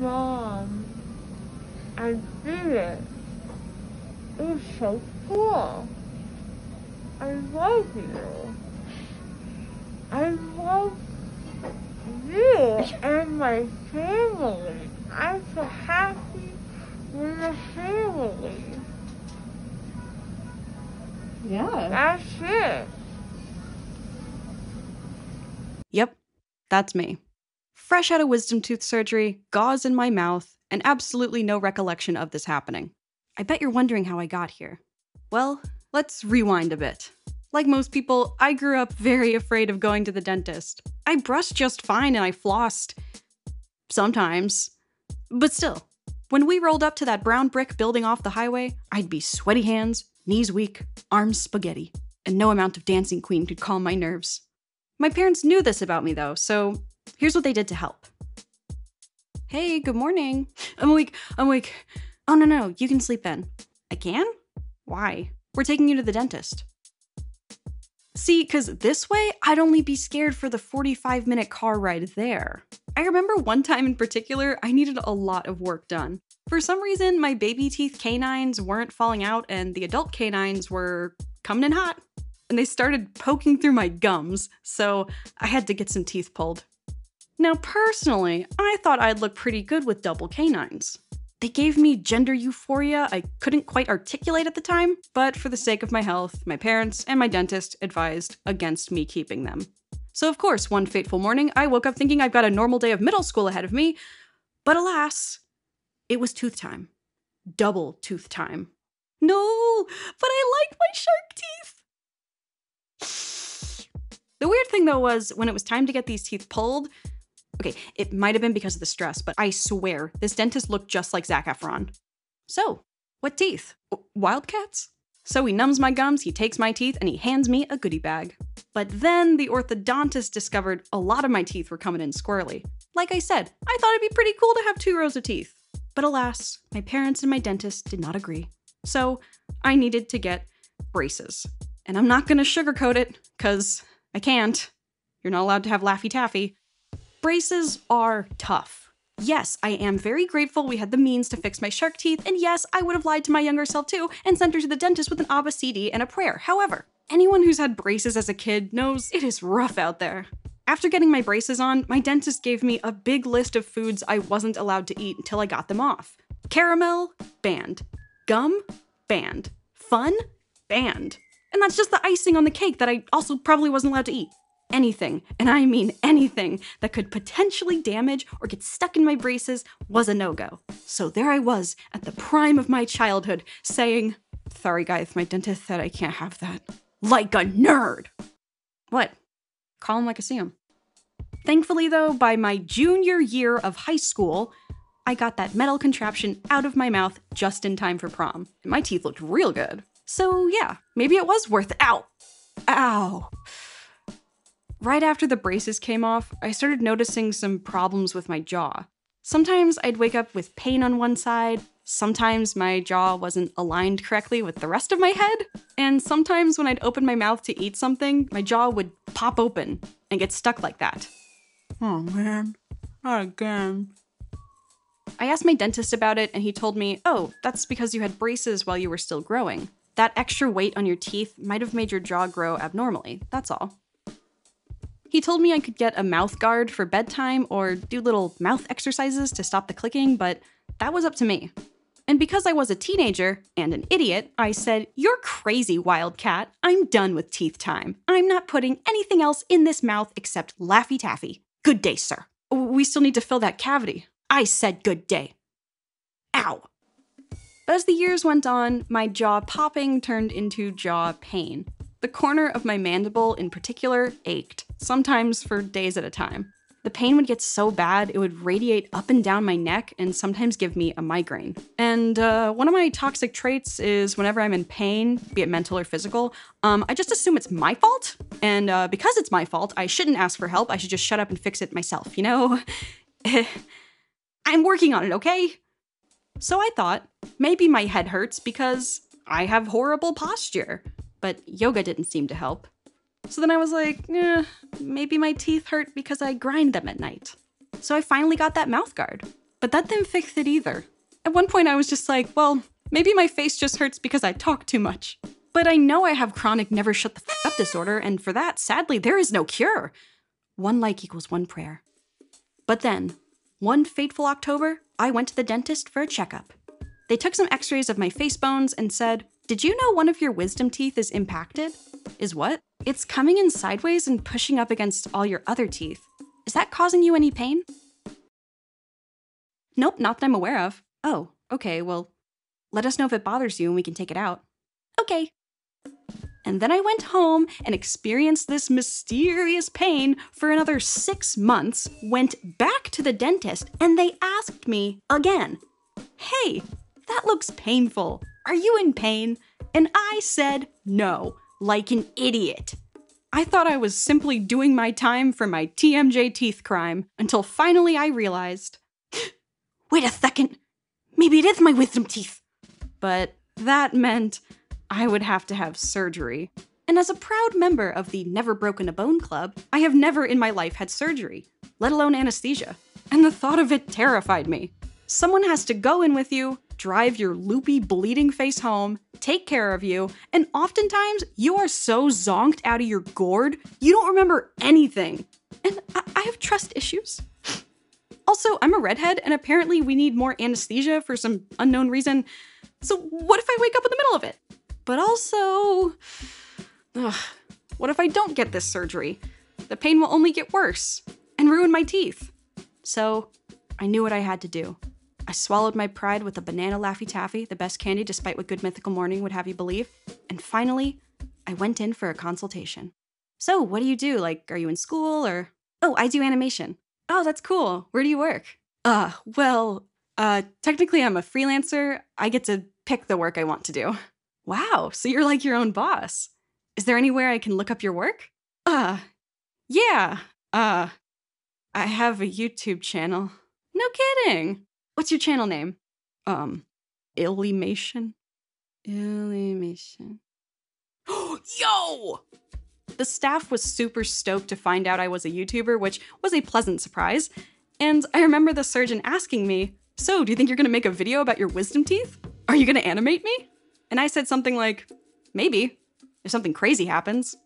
Mom, I did it. It was so cool. I love you. I love you and my family. I'm so happy with the family. Yeah. That's it. Yep, that's me. Fresh out of wisdom tooth surgery, gauze in my mouth, and absolutely no recollection of this happening. I bet you're wondering how I got here. Well, let's rewind a bit. Like most people, I grew up very afraid of going to the dentist. I brushed just fine and I flossed. Sometimes. But still, when we rolled up to that brown brick building off the highway, I'd be sweaty hands, knees weak, arms spaghetti, and no amount of dancing queen could calm my nerves. My parents knew this about me though, so here's what they did to help. Hey, good morning. I'm awake. I'm awake. Oh, no, no, you can sleep in. I can? Why? We're taking you to the dentist. See, because this way, I'd only be scared for the 45 minute car ride there. I remember one time in particular, I needed a lot of work done. For some reason, my baby teeth canines weren't falling out, and the adult canines were coming in hot. And they started poking through my gums, so I had to get some teeth pulled. Now, personally, I thought I'd look pretty good with double canines. They gave me gender euphoria I couldn't quite articulate at the time, but for the sake of my health, my parents and my dentist advised against me keeping them. So, of course, one fateful morning, I woke up thinking I've got a normal day of middle school ahead of me, but alas, it was tooth time. Double tooth time. No, but I like my shark teeth. The weird thing though was when it was time to get these teeth pulled, Okay, it might have been because of the stress, but I swear this dentist looked just like Zac Efron. So, what teeth? W- Wildcats? So he numbs my gums, he takes my teeth, and he hands me a goodie bag. But then the orthodontist discovered a lot of my teeth were coming in squirrely. Like I said, I thought it'd be pretty cool to have two rows of teeth. But alas, my parents and my dentist did not agree. So I needed to get braces. And I'm not gonna sugarcoat it, because I can't. You're not allowed to have Laffy Taffy. Braces are tough. Yes, I am very grateful we had the means to fix my shark teeth, and yes, I would have lied to my younger self too and sent her to the dentist with an Abba CD and a prayer. However, anyone who's had braces as a kid knows it is rough out there. After getting my braces on, my dentist gave me a big list of foods I wasn't allowed to eat until I got them off. Caramel, banned. Gum, banned. Fun, banned. And that's just the icing on the cake that I also probably wasn't allowed to eat anything, and I mean anything, that could potentially damage or get stuck in my braces was a no go. So there I was at the prime of my childhood saying, Sorry, guys, my dentist said I can't have that. Like a nerd! What? Call him like I see him. Thankfully, though, by my junior year of high school, I got that metal contraption out of my mouth just in time for prom. My teeth looked real good. So, yeah, maybe it was worth it. Ow! Ow! Right after the braces came off, I started noticing some problems with my jaw. Sometimes I'd wake up with pain on one side, sometimes my jaw wasn't aligned correctly with the rest of my head, and sometimes when I'd open my mouth to eat something, my jaw would pop open and get stuck like that. Oh man, not again. I asked my dentist about it, and he told me, oh, that's because you had braces while you were still growing. That extra weight on your teeth might have made your jaw grow abnormally, that's all. He told me I could get a mouth guard for bedtime or do little mouth exercises to stop the clicking, but that was up to me. And because I was a teenager and an idiot, I said, You're crazy, Wildcat. I'm done with teeth time. I'm not putting anything else in this mouth except Laffy Taffy. Good day, sir. We still need to fill that cavity. I said good day. Ow. But as the years went on, my jaw popping turned into jaw pain. The corner of my mandible, in particular, ached, sometimes for days at a time. The pain would get so bad, it would radiate up and down my neck and sometimes give me a migraine. And uh, one of my toxic traits is whenever I'm in pain, be it mental or physical, um, I just assume it's my fault. And uh, because it's my fault, I shouldn't ask for help. I should just shut up and fix it myself, you know? I'm working on it, okay? So I thought maybe my head hurts because I have horrible posture but yoga didn't seem to help. So then I was like, eh, maybe my teeth hurt because I grind them at night. So I finally got that mouth guard. But that didn't fix it either. At one point, I was just like, well, maybe my face just hurts because I talk too much. But I know I have chronic never shut the f up disorder, and for that, sadly, there is no cure. One like equals one prayer. But then, one fateful October, I went to the dentist for a checkup. They took some x rays of my face bones and said, Did you know one of your wisdom teeth is impacted? Is what? It's coming in sideways and pushing up against all your other teeth. Is that causing you any pain? Nope, not that I'm aware of. Oh, okay, well, let us know if it bothers you and we can take it out. Okay. And then I went home and experienced this mysterious pain for another six months, went back to the dentist, and they asked me again, Hey, that looks painful. Are you in pain? And I said no, like an idiot. I thought I was simply doing my time for my TMJ teeth crime until finally I realized wait a second, maybe it is my wisdom teeth. But that meant I would have to have surgery. And as a proud member of the Never Broken a Bone Club, I have never in my life had surgery, let alone anesthesia. And the thought of it terrified me. Someone has to go in with you, drive your loopy, bleeding face home, take care of you, and oftentimes you are so zonked out of your gourd, you don't remember anything. And I, I have trust issues. Also, I'm a redhead, and apparently we need more anesthesia for some unknown reason. So, what if I wake up in the middle of it? But also, ugh, what if I don't get this surgery? The pain will only get worse and ruin my teeth. So, I knew what I had to do. I swallowed my pride with a banana Laffy Taffy, the best candy despite what Good Mythical Morning would have you believe. And finally, I went in for a consultation. So, what do you do? Like, are you in school or? Oh, I do animation. Oh, that's cool. Where do you work? Uh, well, uh, technically I'm a freelancer. I get to pick the work I want to do. Wow, so you're like your own boss. Is there anywhere I can look up your work? Uh, yeah. Uh, I have a YouTube channel. No kidding. What's your channel name? Um, Illymation? Illymation. Yo! The staff was super stoked to find out I was a YouTuber, which was a pleasant surprise. And I remember the surgeon asking me, So, do you think you're gonna make a video about your wisdom teeth? Are you gonna animate me? And I said something like, Maybe, if something crazy happens.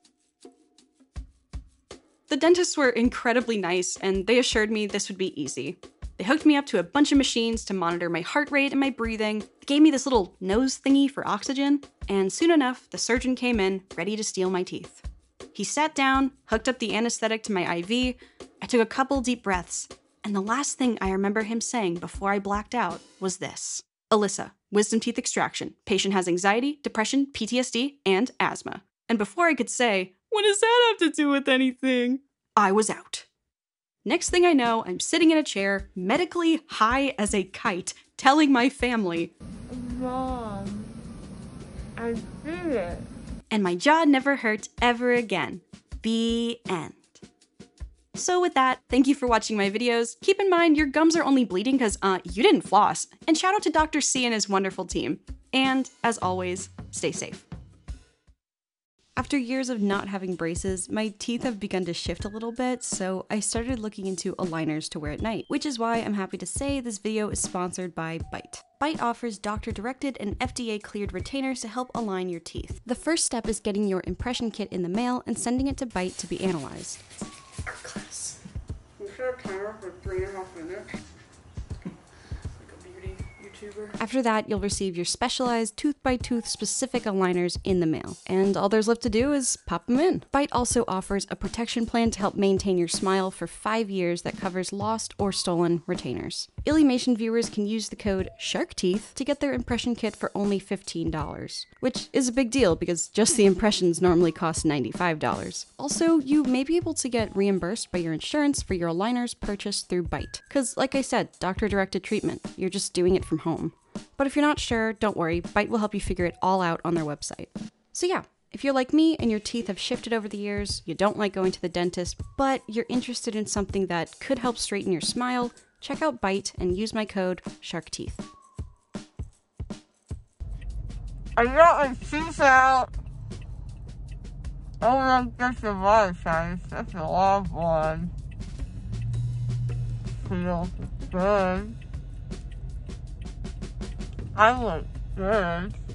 The dentists were incredibly nice, and they assured me this would be easy. They hooked me up to a bunch of machines to monitor my heart rate and my breathing. They gave me this little nose thingy for oxygen, and soon enough, the surgeon came in, ready to steal my teeth. He sat down, hooked up the anesthetic to my IV. I took a couple deep breaths, and the last thing I remember him saying before I blacked out was this Alyssa, wisdom teeth extraction. Patient has anxiety, depression, PTSD, and asthma. And before I could say, What does that have to do with anything? I was out. Next thing I know, I'm sitting in a chair, medically high as a kite, telling my family, Mom, I did it. and my jaw never hurt ever again. The end. So with that, thank you for watching my videos. Keep in mind your gums are only bleeding because uh, you didn't floss. And shout out to Dr. C and his wonderful team. And as always, stay safe. After years of not having braces, my teeth have begun to shift a little bit, so I started looking into aligners to wear at night, which is why I'm happy to say this video is sponsored by Byte. Byte offers doctor directed and FDA cleared retainers to help align your teeth. The first step is getting your impression kit in the mail and sending it to Byte to be analyzed. class. Timer for three and a half minutes. After that, you'll receive your specialized tooth by tooth specific aligners in the mail. And all there's left to do is pop them in. Byte also offers a protection plan to help maintain your smile for five years that covers lost or stolen retainers. Illymation viewers can use the code SHARKTEETH to get their impression kit for only $15, which is a big deal because just the impressions normally cost $95. Also, you may be able to get reimbursed by your insurance for your aligners purchased through Byte. Because, like I said, doctor directed treatment, you're just doing it from home. But if you're not sure, don't worry, Byte will help you figure it all out on their website. So, yeah, if you're like me and your teeth have shifted over the years, you don't like going to the dentist, but you're interested in something that could help straighten your smile, check out Byte and use my code SHARKTEETH. I got my teeth out. Oh, that's a lot of size. That's a long one. Feels good. I look good. Mm.